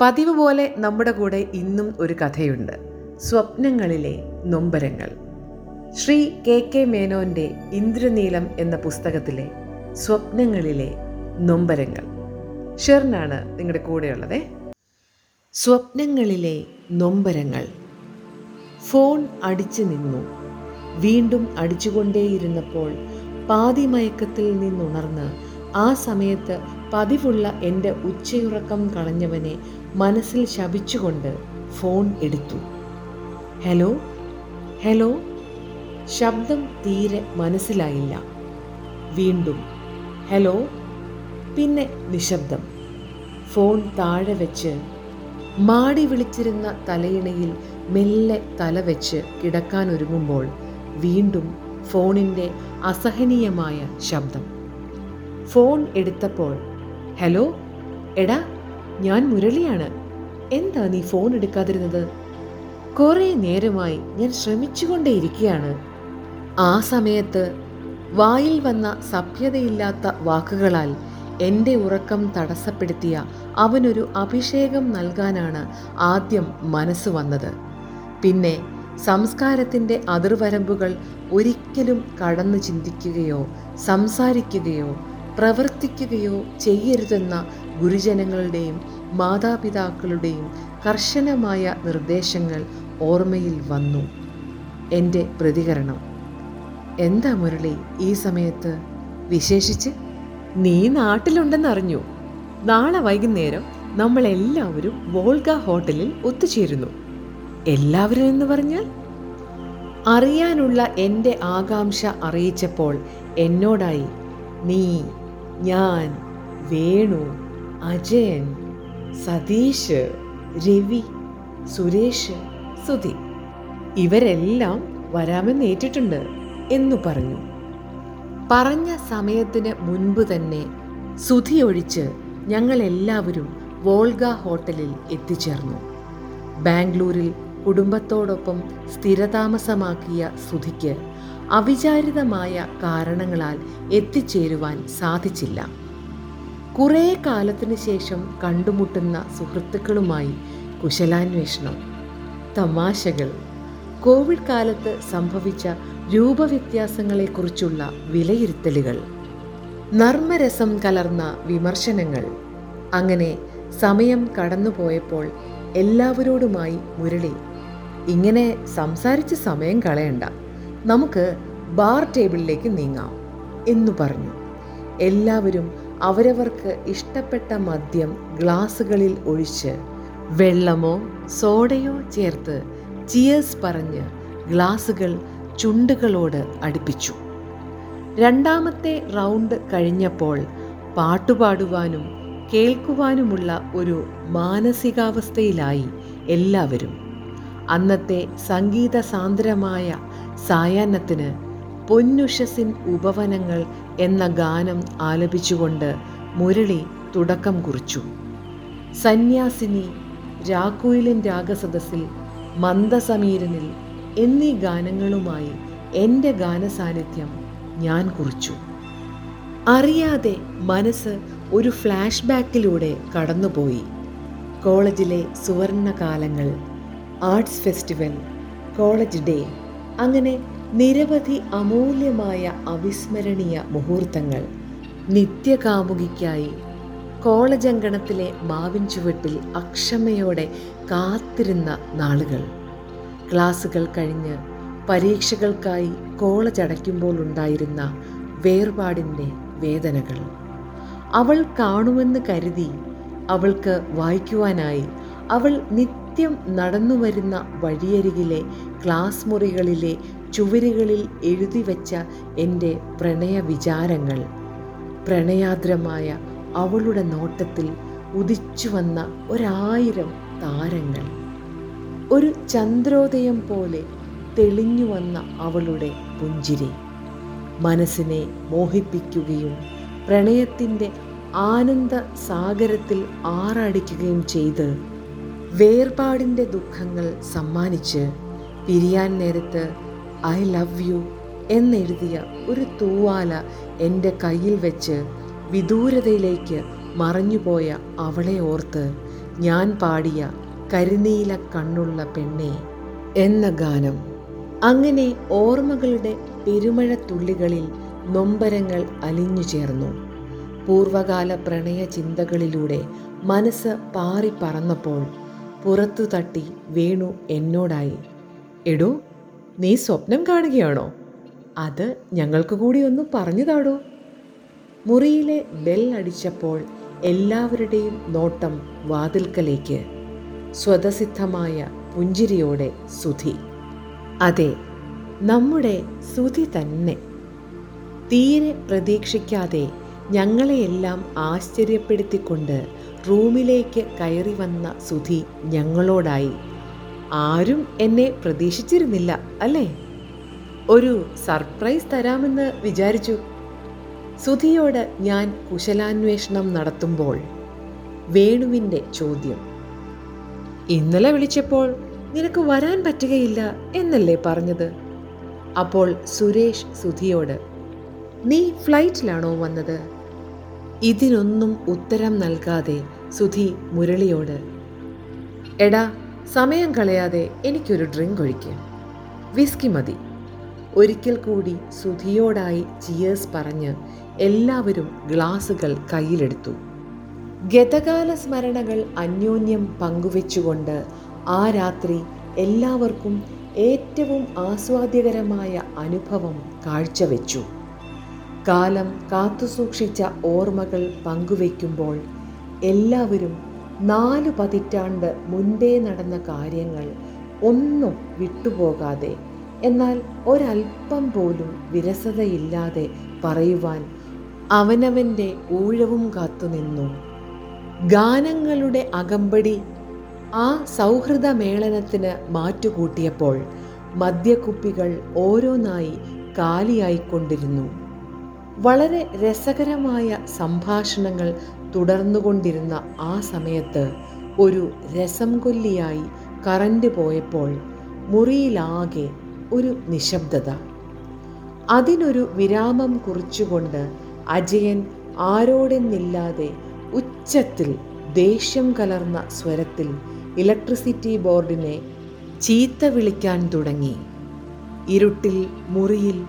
പതിവ് പോലെ നമ്മുടെ കൂടെ ഇന്നും ഒരു കഥയുണ്ട്. സ്വപ്നങ്ങളിലെ നൊമ്പരങ്ങൾ. ശ്രീ കെ കെ മേനോന്റെ ഇന്ദ്രനീലം എന്ന പുസ്തകത്തിലെ സ്വപ്നങ്ങളിലെ നൊമ്പരങ്ങൾ. ഷെറിനാണ് നിങ്ങളുടെ കൂടെയുള്ളത്. സ്വപ്നങ്ങളിലെ നൊമ്പരങ്ങൾ. ഫോൺ അടിച്ചു നിന്നു. വീണ്ടും അടിച്ചുകൊണ്ടേയിരുന്നപ്പോൾ പാതിമയക്കത്തിൽ നിന്നുണർന്ന് ആ സമയത്ത് പതിവുള്ള എന്റെ ഉച്ചയുറക്കം കളഞ്ഞവനെ മനസ്സിൽ ശപിച്ചുകൊണ്ട് ഫോൺ എടുത്തു. ഹലോ? ഹലോ? ശബ്ദം തീരെ മനസ്സിലായില്ല. വീണ്ടും ഹലോ? പിന്നെ നിശബ്ദം. ഫോൺ താഴെ വെച്ച് മാടി വിളിച്ചിരുന്ന തലയിണയിൽ മെല്ലെ തല വെച്ച് കിടക്കാനൊരുങ്ങുമ്പോൾ വീണ്ടും ഫോണിന്റെ അസഹനീയമായ ശബ്ദം. ഫോൺ എടുത്തപ്പോൾ ഹലോ? എടാ ഞാൻ മുരളിയാണ്. എന്താ നീ ഫോൺ എടുക്കാതിരുന്നത്? കുറേ നേരമായി ഞാൻ ശ്രമിച്ചുകൊണ്ടേയിരിക്കുകയാണ്. ആ സമയത്ത് വായിൽ വന്ന സഭ്യതയില്ലാത്ത വാക്കുകളാൽ എന്റെ ഉറക്കം തടസ്സപ്പെടുത്തിയ അവനൊരു അഭിഷേകം നൽകാനാണ് ആദ്യം മനസ്സ് വന്നത്. പിന്നെ സംസ്കാരത്തിന്റെ അതിർവരമ്പുകൾ ഒരിക്കലും കടന്നു ചിന്തിക്കുകയോ സംസാരിക്കുകയോ പ്രവർത്തിക്കുകയോ ചെയ്യരുതെന്ന ഗുരുജനങ്ങളുടെയും മാതാപിതാക്കളുടെയും കർശനമായ നിർദ്ദേശങ്ങൾ ഓർമ്മയിൽ വന്നു. എന്റെ പ്രതികരണം എന്താ മുരളി ഈ സമയത്ത്? വിശേഷിച്ച് നീ നാട്ടിലുണ്ടെന്നറിഞ്ഞു. നാളെ വൈകുന്നേരം നമ്മളെല്ലാവരും വോൾഗ ഹോട്ടലിൽ ഒത്തുചേരുന്നു. എല്ലാവരും എന്ന് പറഞ്ഞാൽ? അറിയാനുള്ള എന്റെ ആകാംക്ഷ അറിയിച്ചപ്പോൾ എന്നോടായി നീ ഞാൻ വേണു അജയൻ സതീഷ് രവി സുരേഷ് സുധി. ഇവരെല്ലാം വരാമെന്ന് ഏറ്റിട്ടുണ്ട് എന്നു പറഞ്ഞു. പറഞ്ഞ സമയത്തിന് മുൻപ് തന്നെ സുധി ഒഴിച്ച് ഞങ്ങളെല്ലാവരും വോൾഗ ഹോട്ടലിൽ എത്തിച്ചേർന്നു. ബാംഗ്ലൂരിൽ കുടുംബത്തോടൊപ്പം സ്ഥിരതാമസമാക്കിയ സുധിക്ക് അവിചാരിതമായ കാരണങ്ങളാൽ എത്തിച്ചേരുവാൻ സാധിച്ചില്ല. കുറേ കാലത്തിന് ശേഷം കണ്ടുമുട്ടുന്ന സുഹൃത്തുക്കളുമായി കുശലാന്വേഷണം തമാശകൾ കോവിഡ് കാലത്ത് സംഭവിച്ച രൂപവ്യത്യാസങ്ങളെക്കുറിച്ചുള്ള വിലയിരുത്തലുകൾ നർമ്മരസം കലർന്ന വിമർശനങ്ങൾ. അങ്ങനെ സമയം കടന്നുപോയപ്പോൾ എല്ലാവരോടുമായി മുരളി ഇങ്ങനെ സംസാരിച്ച് സമയം കളയണ്ട. നമുക്ക് ബാർ ടേബിളിലേക്ക് നീങ്ങാം എന്നു പറഞ്ഞു. എല്ലാവരും അവരവർക്ക് ഇഷ്ടപ്പെട്ട മദ്യം ഗ്ലാസുകളിൽ ഒഴിച്ച് വെള്ളമോ സോഡയോ ചേർത്ത് ചിയേഴ്സ് പറഞ്ഞ് ഗ്ലാസുകൾ ചുണ്ടുകളോട് അടുപ്പിച്ചു. രണ്ടാമത്തെ റൗണ്ട് കഴിഞ്ഞപ്പോൾ പാട്ടുപാടുവാനും കേൾക്കുവാനുമുള്ള ഒരു മാനസികാവസ്ഥയിലായി എല്ലാവരും. അന്നത്തെ സംഗീത സാന്ദ്രമായ സായാഹ്നത്തിന് പൊന്നുഷസിൻ ഉപവനങ്ങൾ എന്ന ഗാനം ആലപിച്ചുകൊണ്ട് മുരളി തുടക്കം കുറിച്ചു. സന്യാസിനി രാക്കുയിലിൻ രാഗസദസ്സിൽ മന്ദസമീരനിൽ എന്നീ ഗാനങ്ങളുമായി എന്റെ ഗാനസാന്നിധ്യം ഞാൻ കുറിച്ചു. അറിയാതെ മനസ്സ് ഒരു ഫ്ലാഷ് ബാക്കിലൂടെ കടന്നുപോയി. കോളേജിലെ സുവർണ കാലങ്ങൾ ആർട്സ് ഫെസ്റ്റിവൽ കോളേജ് ഡേ അങ്ങനെ നിരവധി അമൂല്യമായ അവിസ്മരണീയ മുഹൂർത്തങ്ങൾ നിത്യകാമുകിക്കായി കോളേജ് അങ്കണത്തിലെ മാവിൻ ചുവട്ടിൽ അക്ഷമയോടെ കാത്തിരുന്ന നാളുകൾ. ക്ലാസുകൾ കഴിഞ്ഞ് പരീക്ഷകൾക്കായി കോളേജ് അടയ്ക്കുമ്പോൾ ഉണ്ടായിരുന്ന വേർപാടിന്റെ വേദനകൾ. അവൾ കാണുമെന്ന് കരുതി അവൾക്ക് വായിക്കുവാനായി അവൾ നിത്യം നടന്നു വരുന്ന വഴിയരികിലെ ക്ലാസ് മുറികളിലെ ചുവരുകളിൽ എഴുതി വച്ച എന്റെ പ്രണയ വിചാരങ്ങൾ പ്രണയാദ്രമായ അവളുടെ നോട്ടത്തിൽ ഉദിച്ചു വന്ന ഒരായിരം താരങ്ങൾ. ഒരു ചന്ദ്രോദയം പോലെ തെളിഞ്ഞു വന്ന അവളുടെ പുഞ്ചിരി. മനസ്സിനെ മോഹിപ്പിക്കുകയും പ്രണയത്തിന്റെ ആനന്ദ സാഗരത്തിൽ ആറാടിക്കുകയും ചെയ്ത് വേർപാടിന്റെ ദുഃഖങ്ങൾ സമ്മാനിച്ച് പിരിയാൻ നേരത്ത് ഐ ലവ് യു എന്നെഴുതിയ ഒരു തൂവാല എന്റെ കയ്യിൽ വെച്ച് വിദൂരതയിലേക്ക് മറഞ്ഞുപോയ അവളെ ഓർത്ത് ഞാൻ പാടിയ കരിനീല കണ്ണുള്ള പെണ്ണെ എന്ന ഗാനം. അങ്ങനെ ഓർമ്മകളുടെ പെരുമഴത്തുള്ളികളിൽ നൊമ്പരങ്ങൾ അലിഞ്ഞു ചേർന്നു. പൂർവകാല പ്രണയ ചിന്തകളിലൂടെ മനസ്സ് പാറി പറന്നപ്പോൾ പുറത്തു തട്ടി വേണു എന്നോടായി എടോ നീ സ്വപ്നം കാണുകയാണോ? അത് ഞങ്ങൾക്ക് കൂടി ഒന്ന് പറഞ്ഞു താടോ. മുറിയിലെ ബെൽ അടിച്ചപ്പോൾ എല്ലാവരുടെയും നോട്ടം വാതിൽക്കലേക്ക് സ്വതസിദ്ധമായ പുഞ്ചിരിയോടെ സുധി. അതെ നമ്മുടെ സുധി തന്നെ. തീരെ പ്രതീക്ഷിക്കാതെ ഞങ്ങളെയെല്ലാം ആശ്ചര്യപ്പെടുത്തിക്കൊണ്ട് റൂമിലേക്ക് കയറി വന്ന സുധി ഞങ്ങളോടായി ആരും എന്നെ പ്രതീക്ഷിച്ചിരുന്നില്ല അല്ലേ? ഒരു സർപ്രൈസ് തരാമെന്ന് വിചാരിച്ചു. സുധിയോട് ഞാൻ കുശലാന്വേഷണം നടത്തുമ്പോൾ വേണുവിന്റെ ചോദ്യം ഇന്നലെ വിളിച്ചപ്പോൾ നിനക്ക് വരാൻ പറ്റുകയില്ല എന്നല്ലേ പറഞ്ഞത്? അപ്പോൾ സുരേഷ് സുധിയോട് നീ ഫ്ലൈറ്റിലാണോ വന്നത്? ഇതിനൊന്നും ഉത്തരം നൽകാതെ സുധി മുരളിയോട് എടാ സമയം കളയാതെ എനിക്കൊരു ഡ്രിങ്ക് ഒഴിക്ക്. വിസ്കി മതി. ഒരിക്കൽ കൂടി സുധിയോടായി ചിയേഴ്സ് പറഞ്ഞ് എല്ലാവരും ഗ്ലാസുകൾ കയ്യിലെടുത്തു. ഗതകാല സ്മരണകൾ അന്യോന്യം പങ്കുവെച്ചുകൊണ്ട് ആ രാത്രി എല്ലാവർക്കും ഏറ്റവും ആസ്വാദ്യകരമായ അനുഭവം കാഴ്ചവെച്ചു. കാലം കാത്തുസൂക്ഷിച്ച ഓർമ്മകൾ പങ്കുവെക്കുമ്പോൾ എല്ലാവരും നാല് പതിറ്റാണ്ട് മുൻപേ നടന്ന കാര്യങ്ങൾ ഒന്നും വിട്ടുപോകാതെ എന്നാൽ ഒരല്പം പോലും വിരസതയില്ലാതെ പറയുവാൻ അവനവന്റെ ഊഴവും കാത്തുനിന്നു ഗാനങ്ങളുടെ അകമ്പടി ആ സൗഹൃദ മേളനത്തിന് മാറ്റുകൂട്ടിയപ്പോൾ മദ്യക്കുപ്പികൾ ഓരോന്നായി കാലിയായിക്കൊണ്ടിരുന്നു. വളരെ രസകരമായ സംഭാഷണങ്ങൾ തുടർന്നുകൊണ്ടിരുന്ന ആ സമയത്ത് ഒരു രസം കൊല്ലിയായി കറണ്ട് പോയപ്പോൾ മുറിയിലാകെ ഒരു നിശബ്ദത. അതിനൊരു വിരാമം കുറിച്ചുകൊണ്ട് അജയൻ ആരോടെന്നില്ലാതെ ഉച്ചത്തിൽ ദേഷ്യം കലർന്ന സ്വരത്തിൽ ഇലക്ട്രിസിറ്റി ബോർഡിനെ ചീത്ത വിളിക്കാൻ തുടങ്ങി. ഇരുട്ടിൽ മുറിയിൽ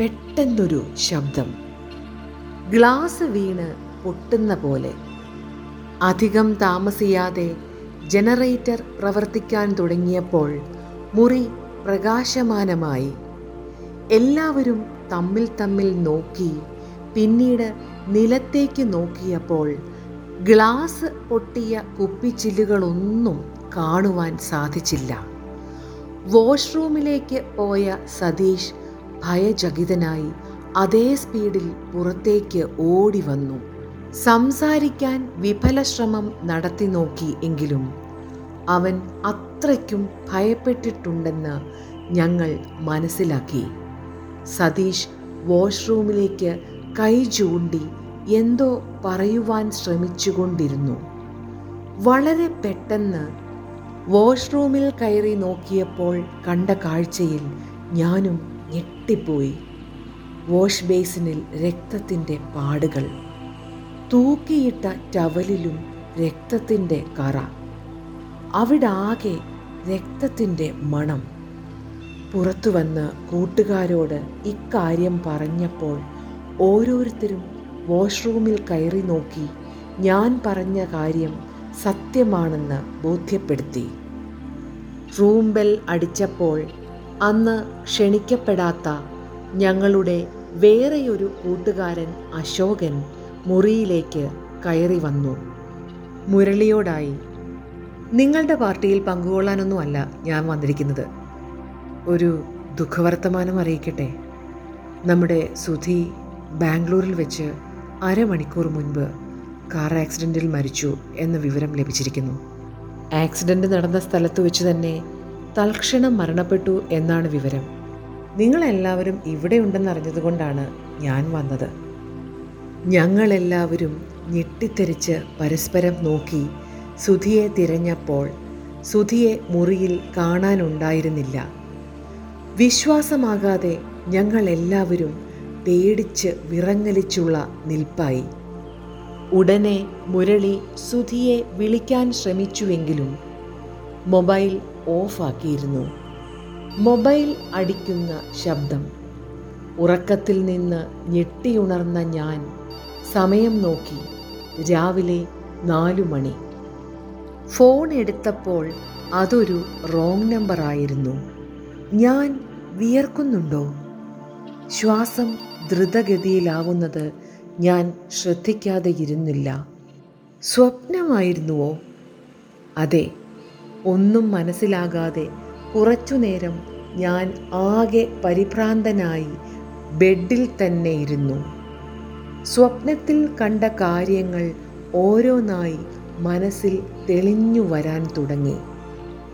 പെട്ടെന്നൊരു ശബ്ദം. ഗ്ലാസ് വീണ് പൊട്ടുന്ന പോലെ. അധികം താമസിയാതെ ജനറേറ്റർ പ്രവർത്തിക്കാൻ തുടങ്ങിയപ്പോൾ മുറി പ്രകാശമാനമായി. എല്ലാവരും തമ്മിൽ തമ്മിൽ നോക്കി പിന്നീട് നിലത്തേക്ക് നോക്കിയപ്പോൾ ഗ്ലാസ് പൊട്ടിയ കുപ്പിച്ചില്ലുകളൊന്നും കാണുവാൻ സാധിച്ചില്ല. വാഷ്റൂമിലേക്ക് പോയ സതീഷ് ഭയചകിതനായി അതേ സ്പീഡിൽ പുറത്തേക്ക് ഓടി വന്നു സംസാരിക്കാൻ വിഫല ശ്രമം നടത്തി നോക്കി എങ്കിലും അവൻ അത്രയ്ക്കും ഭയപ്പെട്ടിട്ടുണ്ടെന്ന് ഞങ്ങൾ മനസ്സിലാക്കി. സതീഷ് വാഷ്റൂമിലേക്ക് കൈ ചൂണ്ടി എന്തോ പറയുവാൻ ശ്രമിച്ചുകൊണ്ടിരുന്നു. വളരെ പെട്ടെന്ന് വാഷ്റൂമിൽ കയറി നോക്കിയപ്പോൾ കണ്ട കാഴ്ചയിൽ ഞാനും ഞെട്ടിപ്പോയി. വാഷ് ബേസിനിൽ രക്തത്തിന്റെ പാടുകൾ. തൂക്കിയിട്ട ടവലിലും രക്തത്തിന്റെ കറ. അവിടാകെ രക്തത്തിന്റെ മണം. പുറത്തു വന്ന് കൂട്ടുകാരോട് ഇക്കാര്യം പറഞ്ഞപ്പോൾ ഓരോരുത്തരും വാഷ്റൂമിൽ കയറി നോക്കി ഞാൻ പറഞ്ഞ കാര്യം സത്യമാണെന്ന് ബോധ്യപ്പെടുത്തി. റൂം ബെൽ അടിച്ചപ്പോൾ അന്ന് ക്ഷണിക്കപ്പെടാത്ത ഞങ്ങളുടെ വേറെയൊരു കൂട്ടുകാരൻ അശോകൻ മുറിയിലേക്ക് കയറി വന്നു. മുരളിയോടായി നിങ്ങളുടെ പാർട്ടിയിൽ പങ്കുകൊള്ളാനൊന്നുമല്ല ഞാൻ വന്നിരിക്കുന്നത്. ഒരു ദുഃഖവർത്തമാനം അറിയിക്കട്ടെ. നമ്മുടെ സുധി ബാംഗ്ലൂരിൽ വെച്ച് അരമണിക്കൂർ മുൻപ് കാർ ആക്സിഡന്റിൽ മരിച്ചു എന്ന വിവരം ലഭിച്ചിരിക്കുന്നു. ആക്സിഡന്റ് നടന്ന സ്ഥലത്ത് വെച്ച് തന്നെ തൽക്ഷണം മരണപ്പെട്ടു എന്നാണ് വിവരം. നിങ്ങളെല്ലാവരും ഇവിടെ ഉണ്ടെന്നറിഞ്ഞതുകൊണ്ടാണ് ഞാൻ വന്നത്. ഞങ്ങളെല്ലാവരും ഞെട്ടിത്തെറിച്ച് പരസ്പരം നോക്കി സുധിയെ തിരഞ്ഞപ്പോൾ സുധിയെ മുറിയിൽ കാണാനുണ്ടായിരുന്നില്ല. വിശ്വാസമാകാതെ ഞങ്ങളെല്ലാവരും പേടിച്ച് വിറങ്ങലിച്ചുള്ള നിൽപ്പായി. ഉടനെ മുരളി സുധിയെ വിളിക്കാൻ ശ്രമിച്ചുവെങ്കിലും മൊബൈൽ ഓഫാക്കിയിരുന്നു. മൊബൈൽ അടിക്കുന്ന ശബ്ദം ഉറക്കത്തിൽ നിന്ന് ഞെട്ടിയുണർന്ന ഞാൻ സമയം നോക്കി രാവിലെ നാലു മണി. ഫോൺ എടുത്തപ്പോൾ അതൊരു റോങ് നമ്പറായിരുന്നു ഞാൻ വിയർക്കുന്നുണ്ടോ? ശ്വാസം ദ്രുതഗതിയിലാവുന്നത് ഞാൻ ശ്രദ്ധിക്കാതെ ഇരുന്നില്ല. സ്വപ്നമായിരുന്നുവോ? അതെ ഒന്നും മനസ്സിലാകാതെ കുറച്ചുനേരം ഞാൻ ആകെ പരിഭ്രാന്തനായി ബെഡിൽ തന്നെ ഇരുന്നു. സ്വപ്നത്തിൽ കണ്ട കാര്യങ്ങൾ ഓരോന്നായി മനസ്സിൽ തെളിഞ്ഞു വരാൻ തുടങ്ങി.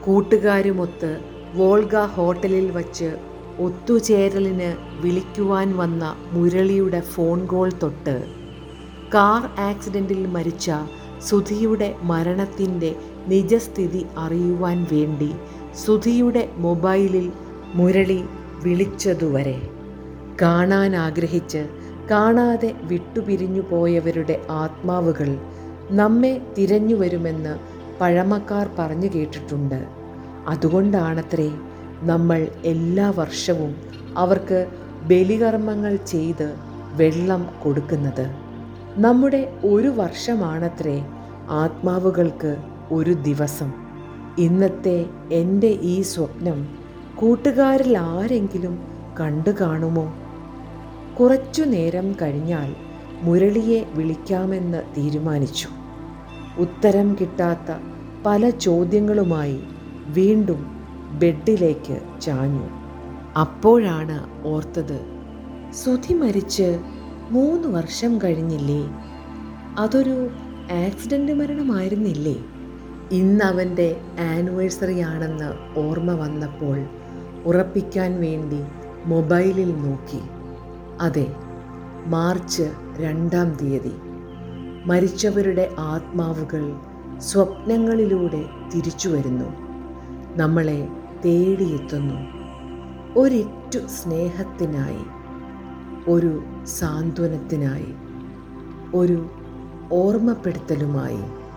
കൂട്ടുകാരുമൊത്ത് വോൾഗ ഹോട്ടലിൽ വച്ച് ഒത്തുചേരലിന് വിളിക്കുവാൻ വന്ന മുരളിയുടെ ഫോൺ കോൾ തൊട്ട് കാർ ആക്സിഡന്റിൽ മരിച്ച സുധിയുടെ മരണത്തിന്റെ നിജസ്ഥിതി അറിയുവാൻ വേണ്ടി സുധിയുടെ മൊബൈലിൽ മുരളി വിളിച്ചതുവരെ. കാണാൻ ആഗ്രഹിച്ച് കാണാതെ വിട്ടുപിരിഞ്ഞു പോയവരുടെ ആത്മാവുകൾ നമ്മെ തിരഞ്ഞു വരുമെന്ന് പഴമക്കാർ പറഞ്ഞു കേട്ടിട്ടുണ്ട്. അതുകൊണ്ടാണത്രേ നമ്മൾ എല്ലാ വർഷവും അവർക്ക് ബലികർമ്മങ്ങൾ ചെയ്ത് വെള്ളം കൊടുക്കുന്നത്. നമ്മുടെ ഒരു വർഷമാണത്രേ ആത്മാവുകൾക്ക് ഒരു ദിവസം. ഇന്നത്തെ എന്റെ ഈ സ്വപ്നം കൂട്ടുകാരിൽ ആരെങ്കിലും കണ്ടു കാണുമോ കുറച്ചു നേരം കഴിഞ്ഞാൽ മുരളിയെ വിളിക്കാമെന്ന് തീരുമാനിച്ചു. ഉത്തരം കിട്ടാത്ത പല ചോദ്യങ്ങളുമായി വീണ്ടും ബെഡിലേക്ക് ചാഞ്ഞു. അപ്പോഴാണ് ഓർത്തത് സുധി മരിച്ച് മൂന്ന് വർഷം കഴിഞ്ഞില്ലേ? അതൊരു ആക്സിഡന്റ് മരണമായിരുന്നില്ലേ? ഇന്ന് അവന്റെ ആനിവേഴ്സറി ആണെന്ന് ഓർമ്മ വന്നപ്പോൾ ഉറപ്പിക്കാൻ വേണ്ടി മൊബൈലിൽ നോക്കി. അതെ മാർച്ച് രണ്ടാം തീയതി. മരിച്ചവരുടെ ആത്മാവുകൾ സ്വപ്നങ്ങളിലൂടെ തിരിച്ചു വരുന്നു. നമ്മളെ തേടിയെത്തുന്നു. ഒരിറ്റു സ്നേഹത്തിനായി ഒരു സാന്ത്വനത്തിനായി ഒരു ഓർമ്മപ്പെടുത്തലുമായി.